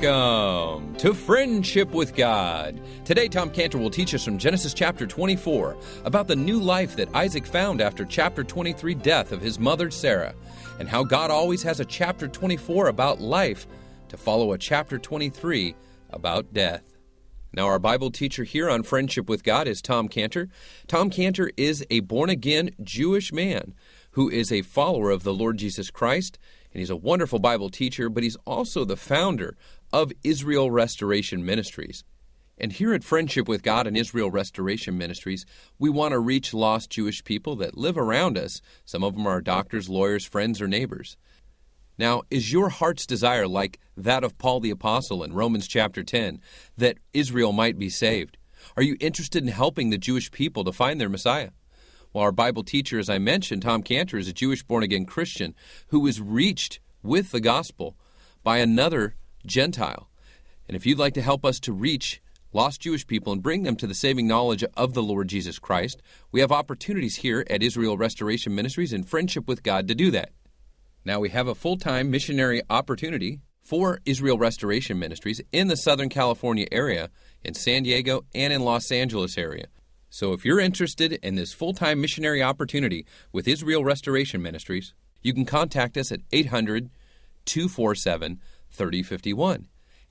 Welcome to Friendship with God. Today, Tom Cantor will teach us from Genesis chapter 24 about the new life that Isaac found after chapter 23 death of his mother Sarah, and how God always has a chapter 24 about life to follow a chapter 23 about death. Now, our Bible teacher here on Friendship with God is Tom Cantor. Tom Cantor is a born again Jewish man who is a follower of the Lord Jesus Christ and he's a wonderful Bible teacher, but he's also the founder of Israel Restoration Ministries. And here at Friendship with God and Israel Restoration Ministries, we want to reach lost Jewish people that live around us. Some of them are doctors, lawyers, friends, or neighbors. Now, is your heart's desire like that of Paul the Apostle in Romans chapter 10, that Israel might be saved? Are you interested in helping the Jewish people to find their Messiah? Well, our Bible teacher, as I mentioned, Tom Cantor, is a Jewish born again Christian who was reached with the gospel by another Gentile. And if you'd like to help us to reach lost Jewish people and bring them to the saving knowledge of the Lord Jesus Christ, we have opportunities here at Israel Restoration Ministries in friendship with God to do that. Now, we have a full time missionary opportunity for Israel Restoration Ministries in the Southern California area, in San Diego, and in Los Angeles area. So if you're interested in this full time missionary opportunity with Israel Restoration Ministries, you can contact us at 800 247 3051.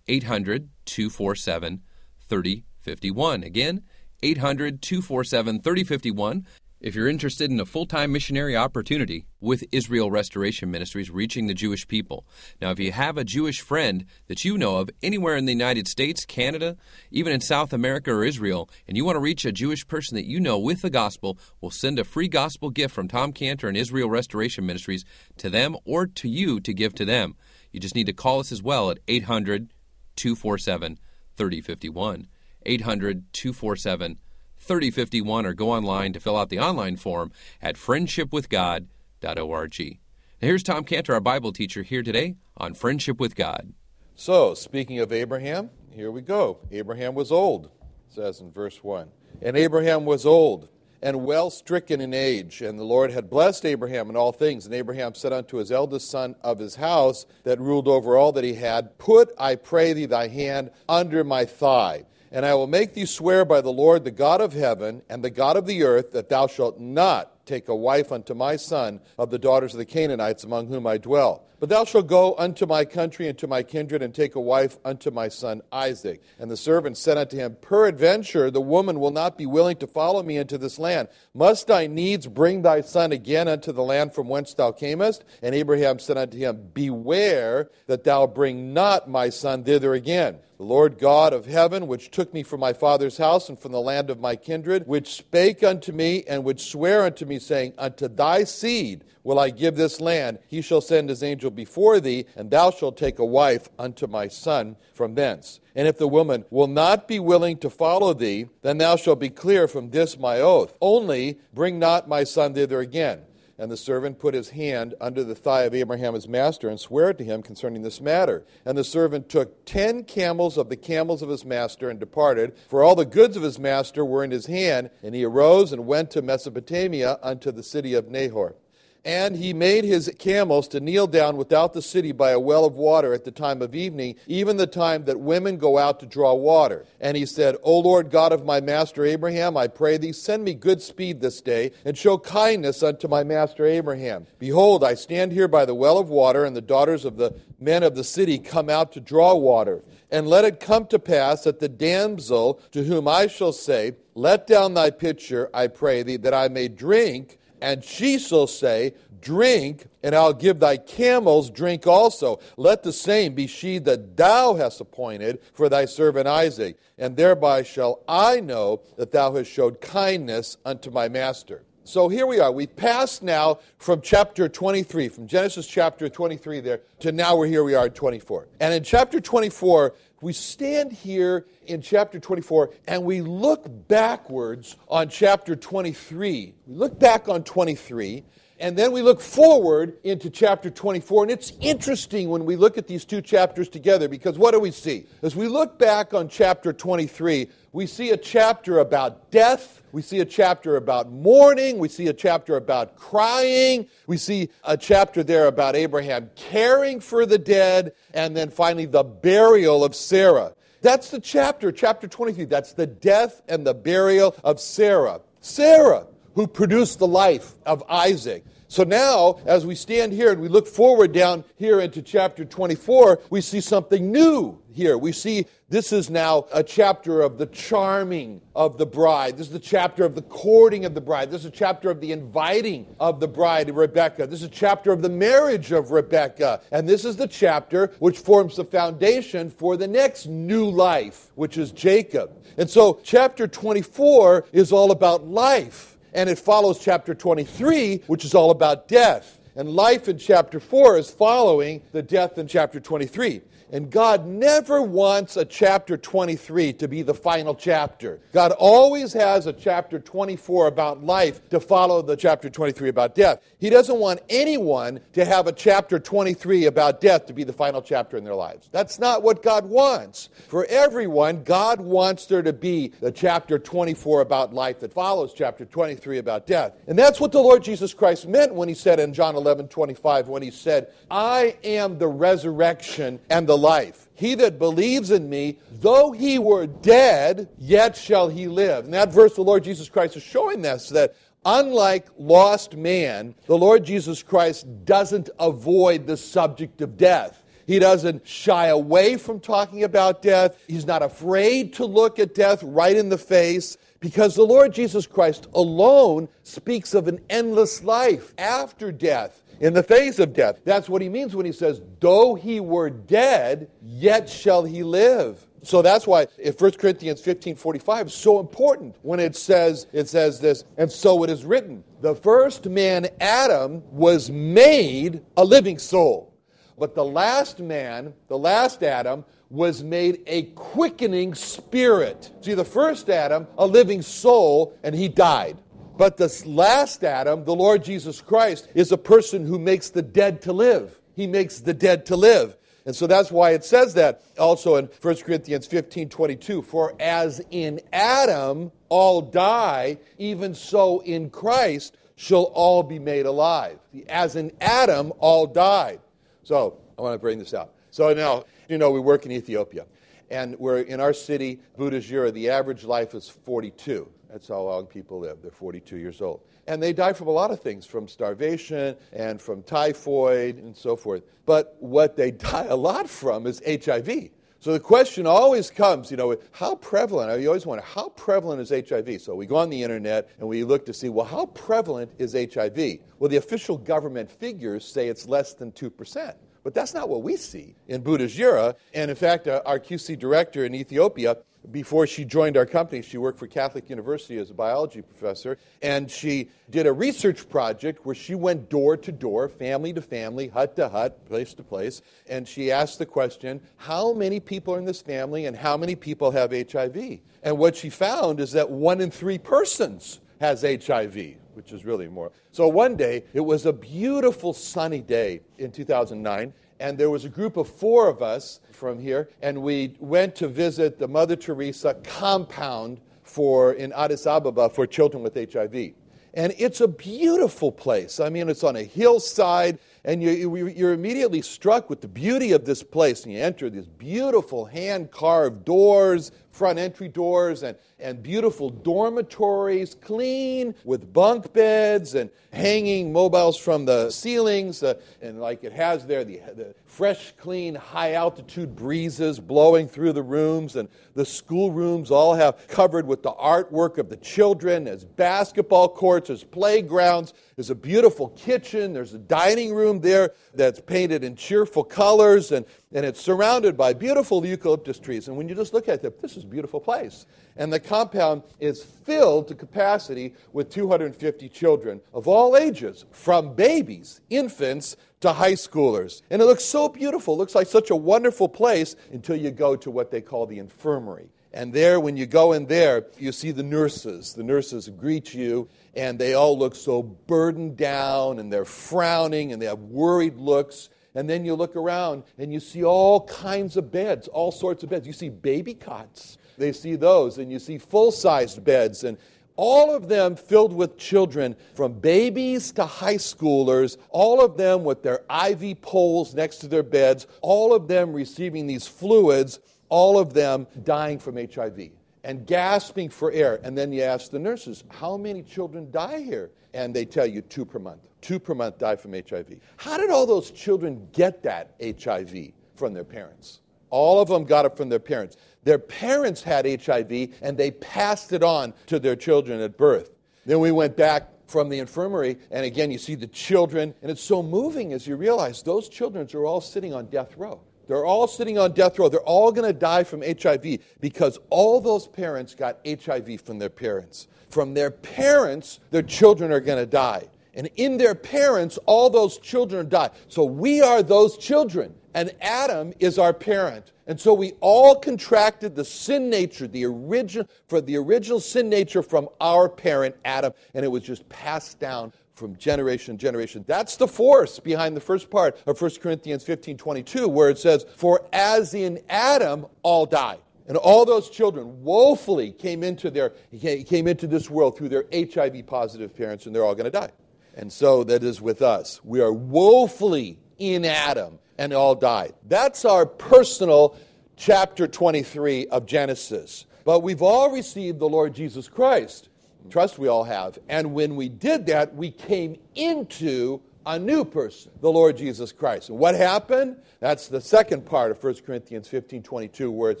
800 247 3051. Again, 800 247 3051. If you're interested in a full time missionary opportunity with Israel Restoration Ministries reaching the Jewish people. Now, if you have a Jewish friend that you know of anywhere in the United States, Canada, even in South America or Israel, and you want to reach a Jewish person that you know with the gospel, we'll send a free gospel gift from Tom Cantor and Israel Restoration Ministries to them or to you to give to them. You just need to call us as well at 800 247 3051. 800 247 3051 or go online to fill out the online form at friendshipwithgod.org. Now here's Tom Cantor, our Bible teacher, here today on Friendship with God. So, speaking of Abraham, here we go. Abraham was old, says in verse 1. And Abraham was old and well stricken in age, and the Lord had blessed Abraham in all things. And Abraham said unto his eldest son of his house that ruled over all that he had, Put, I pray thee, thy hand under my thigh and I will make thee swear by the Lord, the God of heaven and the God of the earth, that thou shalt not take a wife unto my son of the daughters of the Canaanites among whom I dwell. But thou shalt go unto my country and to my kindred, and take a wife unto my son Isaac. And the servant said unto him, Peradventure the woman will not be willing to follow me into this land. Must I needs bring thy son again unto the land from whence thou camest? And Abraham said unto him, Beware that thou bring not my son thither again. The Lord God of heaven, which took me from my father's house and from the land of my kindred, which spake unto me and which sware unto me, saying, Unto thy seed will I give this land. He shall send his angel before thee, and thou shalt take a wife unto my son from thence. And if the woman will not be willing to follow thee, then thou shalt be clear from this my oath. Only bring not my son thither again. And the servant put his hand under the thigh of Abraham his master and sware to him concerning this matter. And the servant took ten camels of the camels of his master and departed, for all the goods of his master were in his hand. And he arose and went to Mesopotamia unto the city of Nahor. And he made his camels to kneel down without the city by a well of water at the time of evening, even the time that women go out to draw water. And he said, O Lord God of my master Abraham, I pray thee, send me good speed this day, and show kindness unto my master Abraham. Behold, I stand here by the well of water, and the daughters of the men of the city come out to draw water. And let it come to pass that the damsel to whom I shall say, Let down thy pitcher, I pray thee, that I may drink, and she shall say, Drink, and I'll give thy camels drink also. Let the same be she that thou hast appointed for thy servant Isaac. And thereby shall I know that thou hast showed kindness unto my master. So here we are. We've passed now from chapter 23, from Genesis chapter 23 there, to now we're here we are in 24. And in chapter 24, we stand here in chapter 24 and we look backwards on chapter 23. We look back on 23 And then we look forward into chapter 24. And it's interesting when we look at these two chapters together because what do we see? As we look back on chapter 23, we see a chapter about death. We see a chapter about mourning. We see a chapter about crying. We see a chapter there about Abraham caring for the dead. And then finally, the burial of Sarah. That's the chapter, chapter 23. That's the death and the burial of Sarah. Sarah, who produced the life of Isaac. So now, as we stand here and we look forward down here into chapter 24, we see something new here. We see this is now a chapter of the charming of the bride. This is the chapter of the courting of the bride. This is a chapter of the inviting of the bride, Rebecca. This is a chapter of the marriage of Rebecca. And this is the chapter which forms the foundation for the next new life, which is Jacob. And so, chapter 24 is all about life and it follows chapter 23, which is all about death. And life in chapter 4 is following the death in chapter 23. And God never wants a chapter 23 to be the final chapter. God always has a chapter 24 about life to follow the chapter 23 about death. He doesn't want anyone to have a chapter 23 about death to be the final chapter in their lives. That's not what God wants. For everyone, God wants there to be the chapter 24 about life that follows chapter 23 about death. And that's what the Lord Jesus Christ meant when he said in John 11 25, when he said, I am the resurrection and the life. He that believes in me, though he were dead, yet shall he live. And that verse, the Lord Jesus Christ is showing us that unlike lost man, the Lord Jesus Christ doesn't avoid the subject of death. He doesn't shy away from talking about death. He's not afraid to look at death right in the face because the Lord Jesus Christ alone speaks of an endless life after death in the face of death. That's what he means when he says, Though he were dead, yet shall he live. So that's why if 1 Corinthians 15 45 is so important when it says it says this, and so it is written. The first man, Adam, was made a living soul. But the last man, the last Adam, was made a quickening spirit. See, the first Adam, a living soul, and he died. But the last Adam, the Lord Jesus Christ, is a person who makes the dead to live. He makes the dead to live. And so that's why it says that also in 1 Corinthians 15 22. For as in Adam all die, even so in Christ shall all be made alive. As in Adam all died. So I want to bring this out. So now, you know, we work in Ethiopia. And we're in our city, Butajira, the average life is 42. That's how long people live. They're 42 years old. And they die from a lot of things, from starvation and from typhoid and so forth. But what they die a lot from is HIV. So the question always comes, you know, how prevalent, you always wonder, how prevalent is HIV? So we go on the internet and we look to see, well, how prevalent is HIV? Well, the official government figures say it's less than 2%. But that's not what we see in Butajira. And in fact, uh, our QC director in Ethiopia before she joined our company, she worked for Catholic University as a biology professor, and she did a research project where she went door to door, family to family, hut to hut, place to place, and she asked the question how many people are in this family and how many people have HIV? And what she found is that one in three persons has HIV, which is really more. So one day, it was a beautiful sunny day in 2009, and there was a group of four of us from here, and we went to visit the Mother Teresa compound for in Addis Ababa for children with HIV. And it's a beautiful place. I mean, it's on a hillside, and you, you're immediately struck with the beauty of this place. And you enter these beautiful hand carved doors, front entry doors, and and beautiful dormitories, clean with bunk beds and hanging mobiles from the ceilings, uh, and like it has there, the, the fresh, clean, high altitude breezes blowing through the rooms, and the school rooms all have covered with the artwork of the children. There's basketball courts, there's playgrounds, there's a beautiful kitchen, there's a dining room there that's painted in cheerful colors, and, and it's surrounded by beautiful eucalyptus trees. And when you just look at it, this is a beautiful place. And the compound is filled to capacity with 250 children of all ages, from babies, infants, to high schoolers. And it looks so beautiful, looks like such a wonderful place until you go to what they call the infirmary. And there, when you go in there, you see the nurses. The nurses greet you, and they all look so burdened down, and they're frowning, and they have worried looks. And then you look around, and you see all kinds of beds, all sorts of beds. You see baby cots. They see those, and you see full sized beds, and all of them filled with children, from babies to high schoolers, all of them with their IV poles next to their beds, all of them receiving these fluids all of them dying from HIV and gasping for air. And then you ask the nurses, how many children die here? And they tell you two per month. Two per month die from HIV. How did all those children get that HIV from their parents? All of them got it from their parents. Their parents had HIV and they passed it on to their children at birth. Then we went back from the infirmary, and again, you see the children, and it's so moving as you realize those children are all sitting on death row. They're all sitting on death row. They're all going to die from HIV because all those parents got HIV from their parents. From their parents, their children are going to die. And in their parents, all those children die. So we are those children. And Adam is our parent. And so we all contracted the sin nature, the original, for the original sin nature from our parent Adam, and it was just passed down from generation to generation. That's the force behind the first part of 1 Corinthians 15 22, where it says, For as in Adam all die, And all those children woefully came into, their, came into this world through their HIV positive parents, and they're all going to die. And so that is with us. We are woefully in Adam, and all died. That's our personal chapter 23 of Genesis. But we've all received the Lord Jesus Christ. Trust we all have. And when we did that, we came into a new person, the Lord Jesus Christ. And what happened? That's the second part of 1 Corinthians 15 22, where it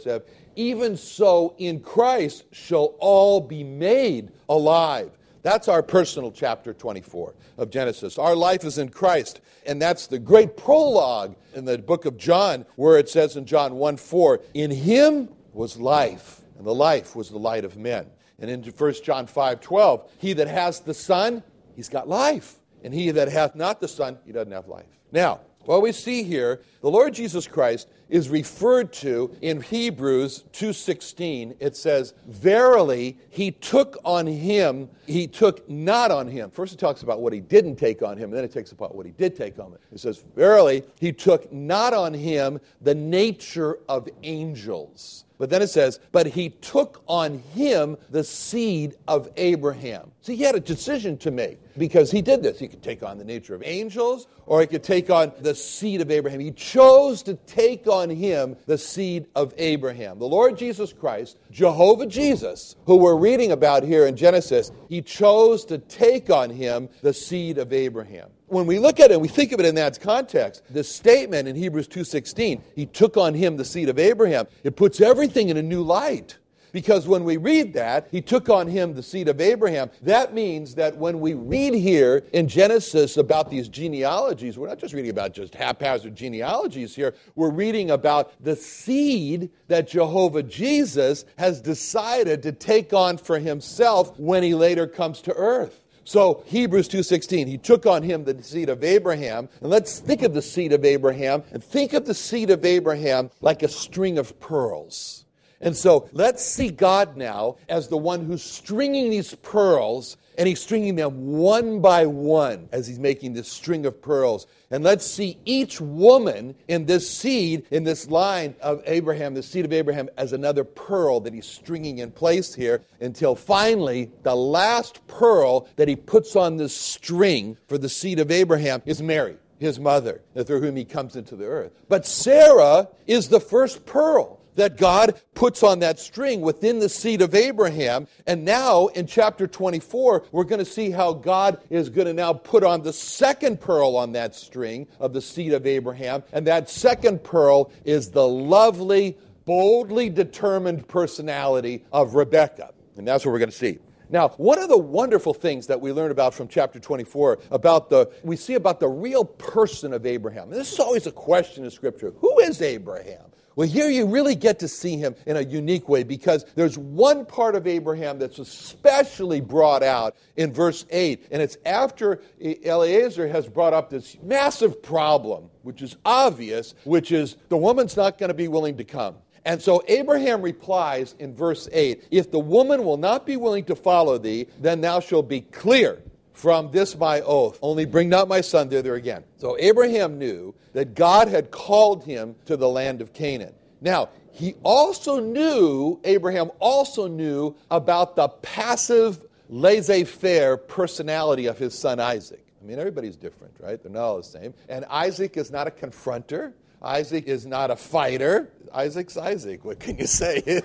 says, Even so in Christ shall all be made alive. That's our personal chapter 24 of Genesis. Our life is in Christ. And that's the great prologue in the book of John, where it says in John 1 4, In him was life, and the life was the light of men. And in 1 John 5 12, he that has the Son, he's got life. And he that hath not the Son, he doesn't have life. Now, what we see here, the Lord Jesus Christ is referred to in Hebrews 2:16. It says, "Verily he took on him, he took not on him." First it talks about what he didn't take on him, and then it takes about what he did take on him. It says, "Verily he took not on him the nature of angels." But then it says, but he took on him the seed of Abraham. See, he had a decision to make because he did this. He could take on the nature of angels or he could take on the seed of Abraham. He chose to take on him the seed of Abraham. The Lord Jesus Christ, Jehovah Jesus, who we're reading about here in Genesis, he chose to take on him the seed of Abraham when we look at it and we think of it in that context, the statement in Hebrews 2:16, he took on him the seed of Abraham, it puts everything in a new light. Because when we read that, he took on him the seed of Abraham, that means that when we read here in Genesis about these genealogies, we're not just reading about just haphazard genealogies here, we're reading about the seed that Jehovah Jesus has decided to take on for himself when he later comes to earth. So Hebrews 2:16, he took on him the seed of Abraham. And let's think of the seed of Abraham and think of the seed of Abraham like a string of pearls. And so let's see God now as the one who's stringing these pearls, and he's stringing them one by one as he's making this string of pearls. And let's see each woman in this seed, in this line of Abraham, the seed of Abraham, as another pearl that he's stringing in place here until finally the last pearl that he puts on this string for the seed of Abraham is Mary his mother, through whom he comes into the earth. But Sarah is the first pearl that God puts on that string within the seed of Abraham. And now in chapter 24, we're going to see how God is going to now put on the second pearl on that string of the seed of Abraham. And that second pearl is the lovely, boldly determined personality of Rebekah. And that's what we're going to see. Now, one of the wonderful things that we learn about from chapter 24 about the we see about the real person of Abraham. This is always a question in scripture. Who is Abraham? Well, here you really get to see him in a unique way because there's one part of Abraham that's especially brought out in verse 8, and it's after Eliezer has brought up this massive problem, which is obvious, which is the woman's not going to be willing to come. And so Abraham replies in verse 8 If the woman will not be willing to follow thee, then thou shalt be clear from this my oath. Only bring not my son thither again. So Abraham knew that God had called him to the land of Canaan. Now, he also knew, Abraham also knew about the passive, laissez faire personality of his son Isaac. I mean, everybody's different, right? They're not all the same. And Isaac is not a confronter. Isaac is not a fighter. Isaac's Isaac. What can you say?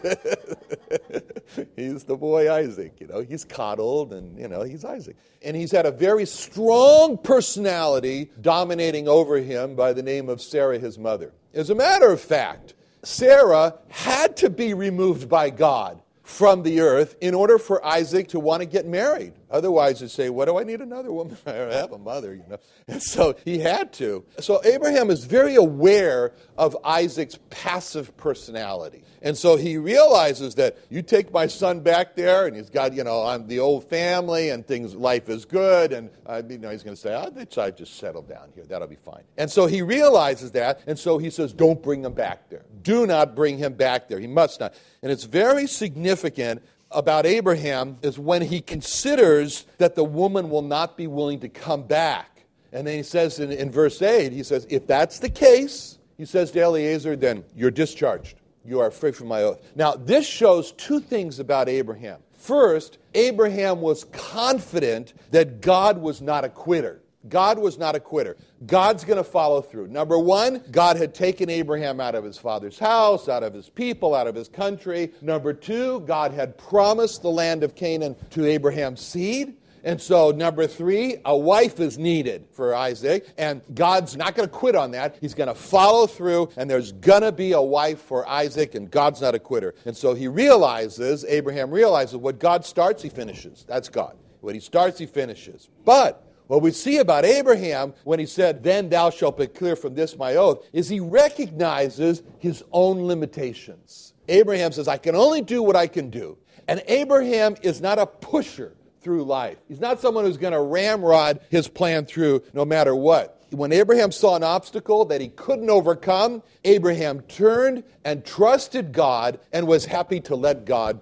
he's the boy Isaac. You know, he's coddled and, you know, he's Isaac. And he's had a very strong personality dominating over him by the name of Sarah, his mother. As a matter of fact, Sarah had to be removed by God from the earth in order for Isaac to want to get married. Otherwise, he'd say, What do I need another woman? I have a mother, you know. And so he had to. So Abraham is very aware of Isaac's passive personality. And so he realizes that you take my son back there, and he's got, you know, I'm the old family, and things, life is good, and uh, you know, he's going to say, oh, I just settle down here. That'll be fine. And so he realizes that, and so he says, don't bring him back there. Do not bring him back there. He must not. And it's very significant about Abraham is when he considers that the woman will not be willing to come back. And then he says in, in verse 8, he says, if that's the case, he says to Eliezer, then you're discharged. You are free from my oath. Now, this shows two things about Abraham. First, Abraham was confident that God was not a quitter. God was not a quitter. God's going to follow through. Number one, God had taken Abraham out of his father's house, out of his people, out of his country. Number two, God had promised the land of Canaan to Abraham's seed. And so, number three, a wife is needed for Isaac, and God's not going to quit on that. He's going to follow through, and there's going to be a wife for Isaac, and God's not a quitter. And so he realizes, Abraham realizes, what God starts, he finishes. That's God. What he starts, he finishes. But what we see about Abraham when he said, Then thou shalt be clear from this my oath, is he recognizes his own limitations. Abraham says, I can only do what I can do. And Abraham is not a pusher through life. He's not someone who's going to ramrod his plan through no matter what. When Abraham saw an obstacle that he couldn't overcome, Abraham turned and trusted God and was happy to let God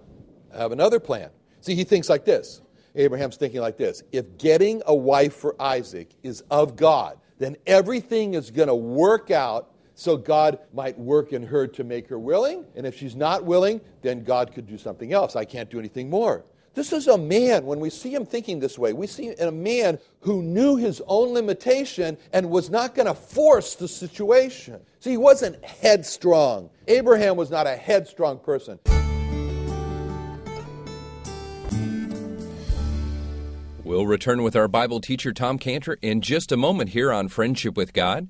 have another plan. See, he thinks like this. Abraham's thinking like this if getting a wife for Isaac is of God, then everything is going to work out so God might work in her to make her willing. And if she's not willing, then God could do something else. I can't do anything more. This is a man, when we see him thinking this way, we see a man who knew his own limitation and was not going to force the situation. See, he wasn't headstrong. Abraham was not a headstrong person. We'll return with our Bible teacher, Tom Cantor, in just a moment here on Friendship with God.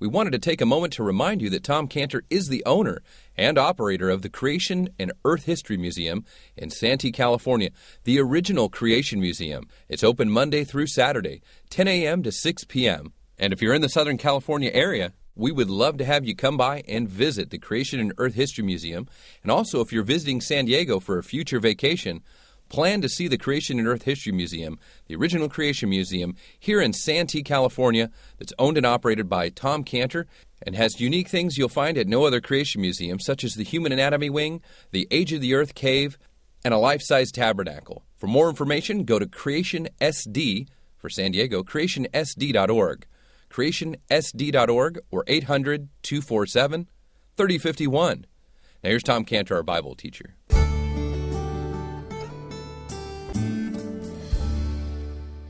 We wanted to take a moment to remind you that Tom Cantor is the owner and operator of the Creation and Earth History Museum in Santee, California, the original Creation Museum. It's open Monday through Saturday, 10 a.m. to 6 p.m. And if you're in the Southern California area, we would love to have you come by and visit the Creation and Earth History Museum. And also, if you're visiting San Diego for a future vacation, Plan to see the Creation and Earth History Museum, the original Creation Museum, here in Santee, California, that's owned and operated by Tom Cantor and has unique things you'll find at no other creation museum, such as the Human Anatomy Wing, the Age of the Earth Cave, and a life size tabernacle. For more information, go to creationsd for San Diego, creationsd.org, creationsd.org, or 800 247 3051. Now, here's Tom Cantor, our Bible teacher.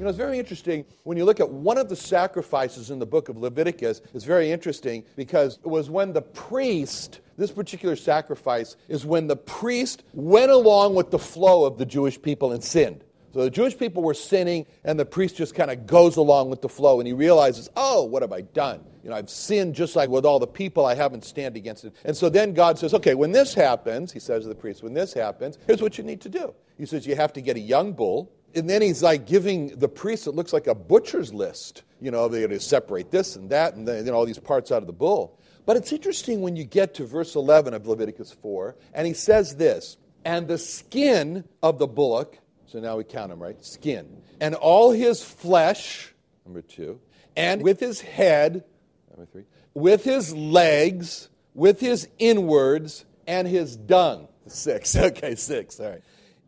Know, it's very interesting when you look at one of the sacrifices in the book of Leviticus. It's very interesting because it was when the priest, this particular sacrifice is when the priest went along with the flow of the Jewish people and sinned. So the Jewish people were sinning, and the priest just kind of goes along with the flow, and he realizes, oh, what have I done? You know, I've sinned just like with all the people, I haven't stand against it. And so then God says, okay, when this happens, he says to the priest, when this happens, here's what you need to do. He says, you have to get a young bull, and then he's like giving the priest, it looks like a butcher's list. You know, they're going to separate this and that and then all these parts out of the bull. But it's interesting when you get to verse 11 of Leviticus 4, and he says this And the skin of the bullock, so now we count them, right? Skin. And all his flesh, number two, and with his head, number three, with his legs, with his inwards, and his dung. Six. Okay, six. All right.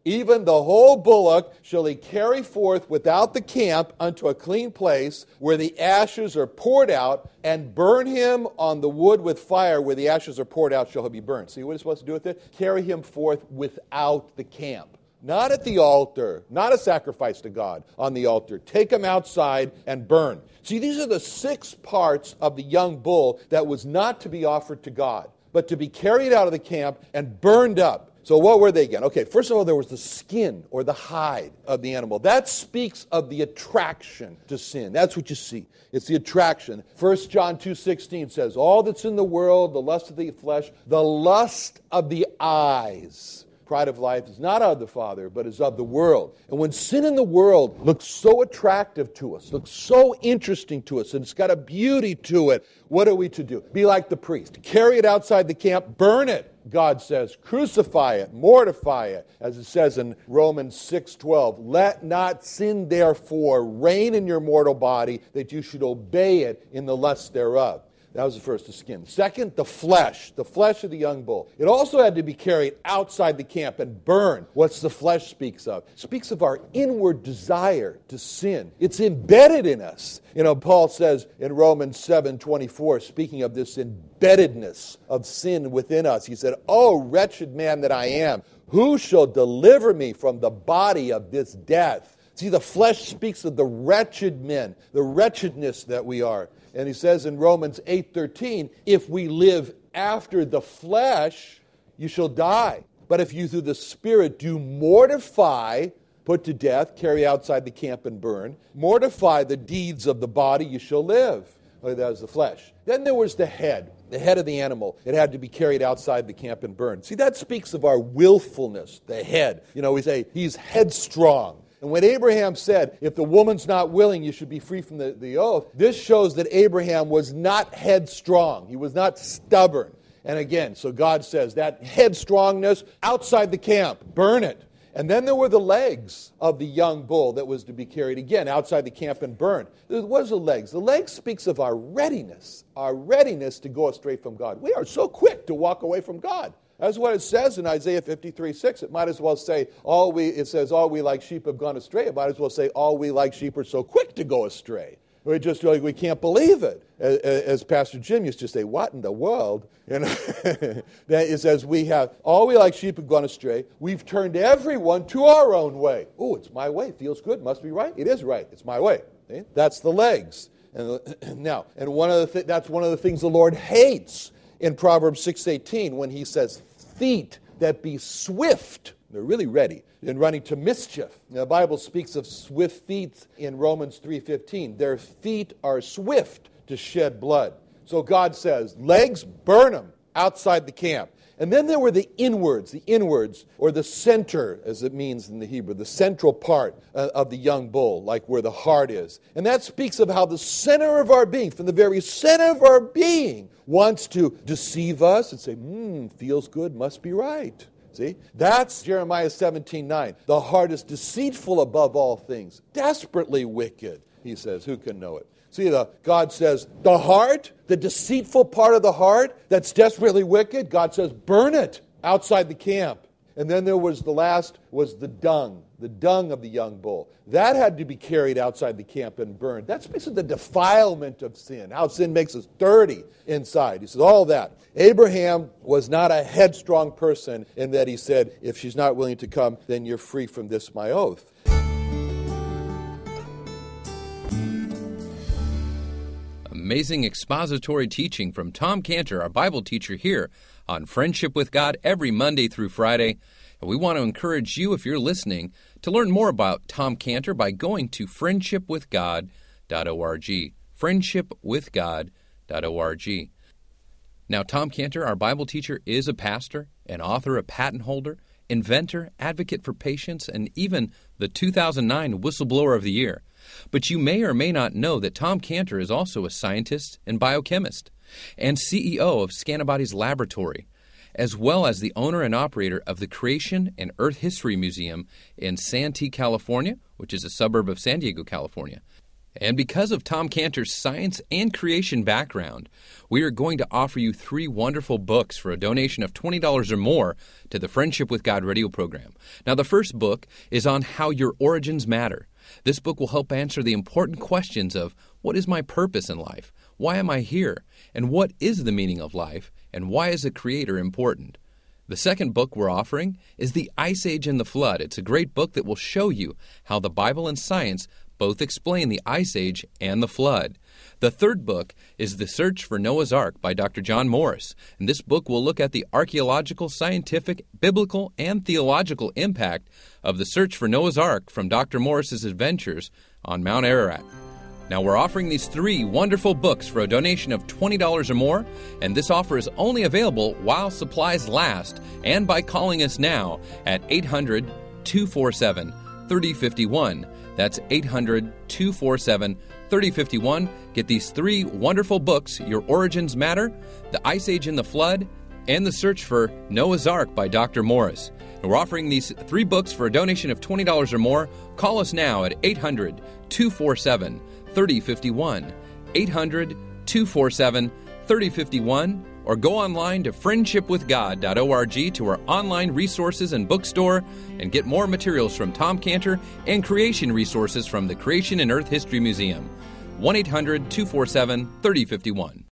Even the whole bullock shall he carry forth without the camp unto a clean place where the ashes are poured out, and burn him on the wood with fire where the ashes are poured out shall he be burned. See what he's supposed to do with it? Carry him forth without the camp. Not at the altar, not a sacrifice to God on the altar. Take him outside and burn. See, these are the six parts of the young bull that was not to be offered to God, but to be carried out of the camp and burned up. So, what were they again? Okay, first of all, there was the skin or the hide of the animal. That speaks of the attraction to sin. That's what you see. It's the attraction. 1 John 2.16 says, All that's in the world, the lust of the flesh, the lust of the eyes. Pride of life is not of the Father, but is of the world. And when sin in the world looks so attractive to us, looks so interesting to us, and it's got a beauty to it, what are we to do? Be like the priest. Carry it outside the camp, burn it. God says, crucify it, mortify it, as it says in Romans 6:12. Let not sin therefore reign in your mortal body, that you should obey it in the lust thereof. That was the first, the skin. Second, the flesh, the flesh of the young bull. It also had to be carried outside the camp and burned. What's the flesh speaks of? It speaks of our inward desire to sin. It's embedded in us. You know, Paul says in Romans 7 24, speaking of this embeddedness of sin within us, he said, Oh, wretched man that I am, who shall deliver me from the body of this death? See, the flesh speaks of the wretched men, the wretchedness that we are. And he says in Romans 8:13, if we live after the flesh, you shall die. But if you through the Spirit do mortify, put to death, carry outside the camp and burn, mortify the deeds of the body, you shall live. Oh, that was the flesh. Then there was the head, the head of the animal. It had to be carried outside the camp and burned. See, that speaks of our willfulness, the head. You know, we say he's headstrong. And when Abraham said, if the woman's not willing, you should be free from the, the oath, this shows that Abraham was not headstrong. He was not stubborn. And again, so God says that headstrongness outside the camp, burn it. And then there were the legs of the young bull that was to be carried again outside the camp and burned. What is the legs? The legs speaks of our readiness, our readiness to go astray from God. We are so quick to walk away from God. That's what it says in Isaiah 53 6. It might as well say, all we, it says, all we like sheep have gone astray. It might as well say, all we like sheep are so quick to go astray. We just like, we can't believe it. As, as Pastor Jim used to say, what in the world? You know, that is as we have, all we like sheep have gone astray. We've turned everyone to our own way. Oh, it's my way. Feels good. Must be right. It is right. It's my way. That's the legs. And now, and one of the th- that's one of the things the Lord hates in Proverbs 6:18 when he says, "Feet that be swift." They're really ready in running to mischief. The Bible speaks of swift feet in Romans 3:15. Their feet are swift to shed blood. So God says, legs, burn them outside the camp. And then there were the inwards, the inwards, or the center, as it means in the Hebrew, the central part uh, of the young bull, like where the heart is. And that speaks of how the center of our being, from the very center of our being, wants to deceive us and say, hmm, feels good, must be right. See? That's Jeremiah 17 9. The heart is deceitful above all things, desperately wicked, he says. Who can know it? See, the, God says, the heart, the deceitful part of the heart that's desperately wicked, God says, burn it outside the camp. And then there was the last was the dung, the dung of the young bull. That had to be carried outside the camp and burned. That speaks of the defilement of sin, how sin makes us dirty inside. He says all that. Abraham was not a headstrong person in that he said, if she's not willing to come, then you're free from this my oath. Amazing expository teaching from Tom Cantor, our Bible teacher here on Friendship with God every Monday through Friday. And we want to encourage you, if you're listening, to learn more about Tom Cantor by going to friendshipwithgod.org. Friendshipwithgod.org. Now, Tom Cantor, our Bible teacher, is a pastor, an author, a patent holder, inventor, advocate for patients, and even the 2009 Whistleblower of the Year. But you may or may not know that Tom Cantor is also a scientist and biochemist and CEO of Scantibodies Laboratory, as well as the owner and operator of the Creation and Earth History Museum in Santee, California, which is a suburb of San Diego, California. And because of Tom Cantor's science and creation background, we are going to offer you three wonderful books for a donation of $20 or more to the Friendship with God radio program. Now, the first book is on how your origins matter. This book will help answer the important questions of what is my purpose in life? Why am I here? And what is the meaning of life? And why is a creator important? The second book we're offering is The Ice Age and the Flood. It's a great book that will show you how the Bible and science both explain the Ice Age and the Flood. The third book is The Search for Noah's Ark by Dr. John Morris. And this book will look at the archaeological, scientific, biblical, and theological impact of the search for Noah's Ark from Dr. Morris's adventures on Mount Ararat. Now, we're offering these three wonderful books for a donation of $20 or more, and this offer is only available while supplies last and by calling us now at 800 247 3051. That's 800 247 3051. Get these three wonderful books Your Origins Matter, The Ice Age and the Flood, and The Search for Noah's Ark by Dr. Morris. And we're offering these three books for a donation of $20 or more. Call us now at 800 247 3051. 800 247 3051 or go online to friendshipwithgod.org to our online resources and bookstore and get more materials from Tom Cantor and creation resources from the Creation and Earth History Museum. 1 800 247 3051.